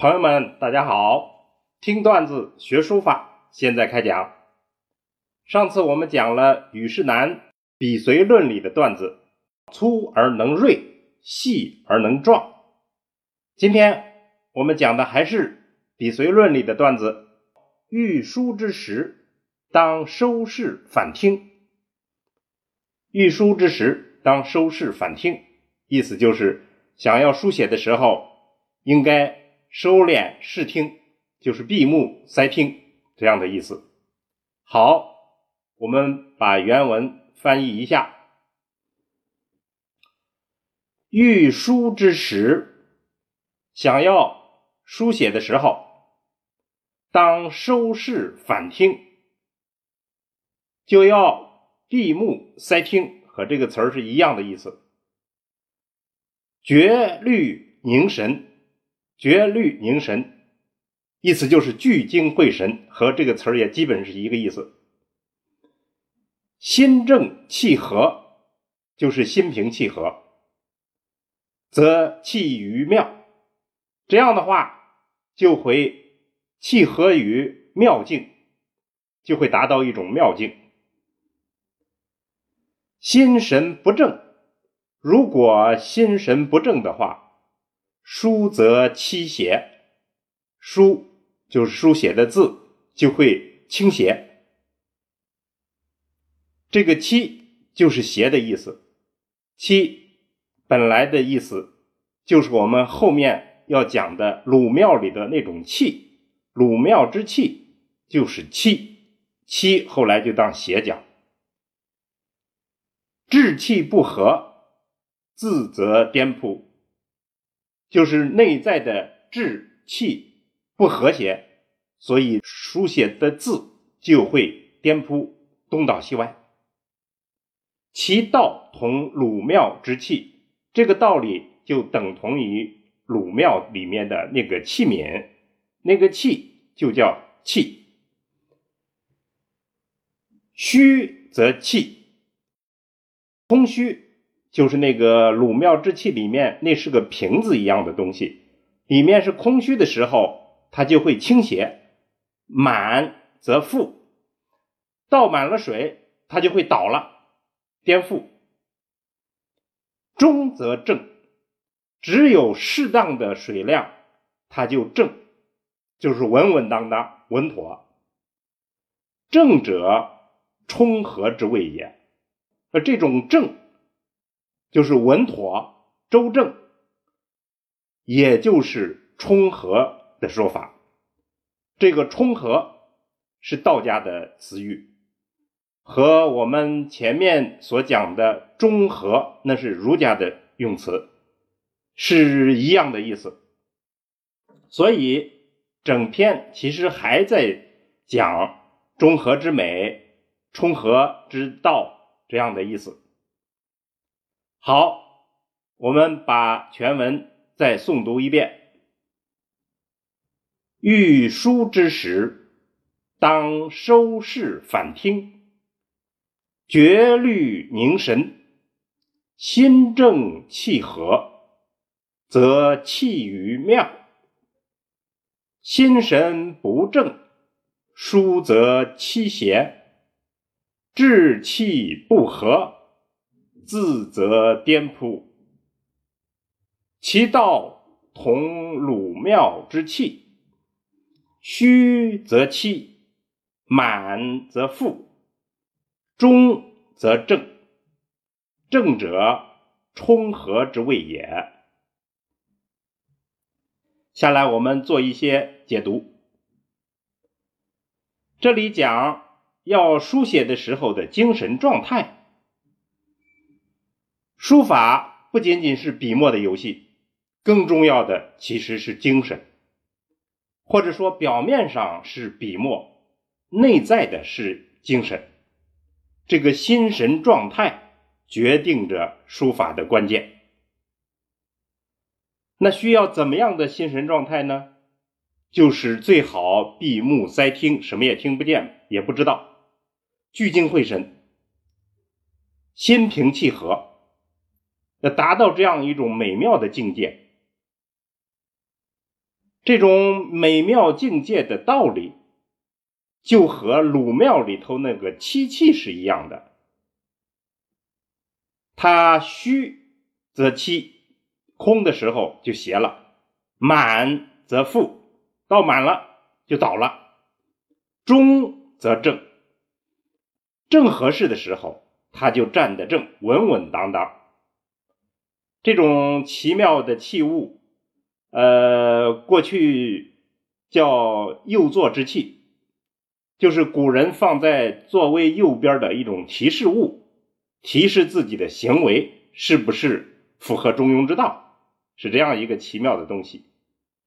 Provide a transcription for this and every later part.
朋友们，大家好！听段子学书法，现在开讲。上次我们讲了虞世南笔随论里的段子，粗而能锐，细而能壮。今天我们讲的还是笔随论里的段子，欲书之时，当收视反听。欲书之时，当收视反听，意思就是想要书写的时候，应该。收敛视听，就是闭目塞听这样的意思。好，我们把原文翻译一下：欲书之时，想要书写的时候，当收视反听，就要闭目塞听，和这个词儿是一样的意思。绝虑凝神。绝虑凝神，意思就是聚精会神，和这个词儿也基本是一个意思。心正气和，就是心平气和，则气于妙。这样的话，就会气和于妙境，就会达到一种妙境。心神不正，如果心神不正的话。书则七斜，书就是书写的字就会倾斜。这个“七”就是斜的意思，“七”本来的意思就是我们后面要讲的鲁庙里的那种气，鲁庙之气就是气，七后来就当斜讲。志气不和，自则颠扑。就是内在的志气不和谐，所以书写的字就会颠扑东倒西歪。其道同鲁庙之气，这个道理就等同于鲁庙里面的那个器皿，那个器就叫气。虚则气，空虚。就是那个鲁庙之气里面，那是个瓶子一样的东西，里面是空虚的时候，它就会倾斜；满则覆，倒满了水，它就会倒了，颠覆。中则正，只有适当的水量，它就正，就是稳稳当当、稳妥。正者，冲和之谓也。而这种正。就是稳妥周正，也就是冲和的说法。这个冲和是道家的词语，和我们前面所讲的中和那是儒家的用词，是一样的意思。所以整篇其实还在讲中和之美、冲和之道这样的意思。好，我们把全文再诵读一遍。欲书之时，当收视反听，绝虑凝神，心正气和，则气于妙；心神不正，书则欺邪，志气不和。自则颠扑，其道同鲁庙之气，虚则欺，满则富，中则正，正者冲和之谓也。下来我们做一些解读。这里讲要书写的时候的精神状态。书法不仅仅是笔墨的游戏，更重要的其实是精神，或者说表面上是笔墨，内在的是精神。这个心神状态决定着书法的关键。那需要怎么样的心神状态呢？就是最好闭目塞听，什么也听不见，也不知道，聚精会神，心平气和。要达到这样一种美妙的境界，这种美妙境界的道理，就和鲁庙里头那个漆器是一样的。它虚则七，空的时候就斜了；满则负，到满了就倒了；中则正，正合适的时候，它就站得正，稳稳当当。这种奇妙的器物，呃，过去叫右坐之器，就是古人放在座位右边的一种提示物。提示自己的行为是不是符合中庸之道，是这样一个奇妙的东西。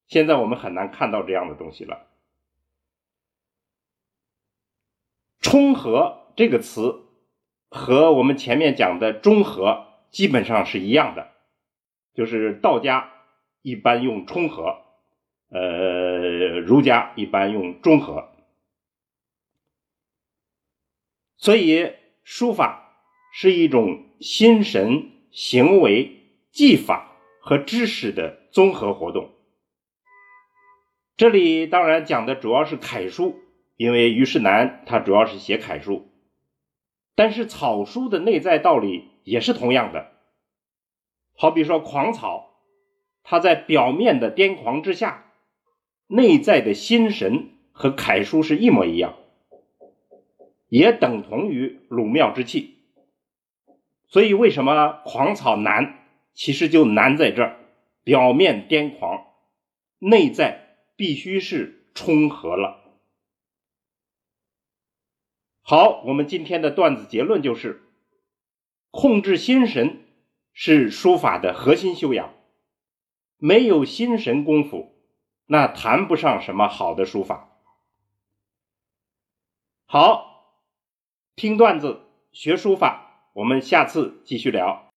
现在我们很难看到这样的东西了。冲和这个词和我们前面讲的中和基本上是一样的，就是道家一般用冲和，呃，儒家一般用中和，所以书法。是一种心神、行为、技法和知识的综合活动。这里当然讲的主要是楷书，因为虞世南他主要是写楷书。但是草书的内在道理也是同样的。好比说狂草，它在表面的癫狂之下，内在的心神和楷书是一模一样，也等同于鲁庙之气。所以，为什么狂草难？其实就难在这儿，表面癫狂，内在必须是冲和了。好，我们今天的段子结论就是：控制心神是书法的核心修养，没有心神功夫，那谈不上什么好的书法。好，听段子学书法。我们下次继续聊。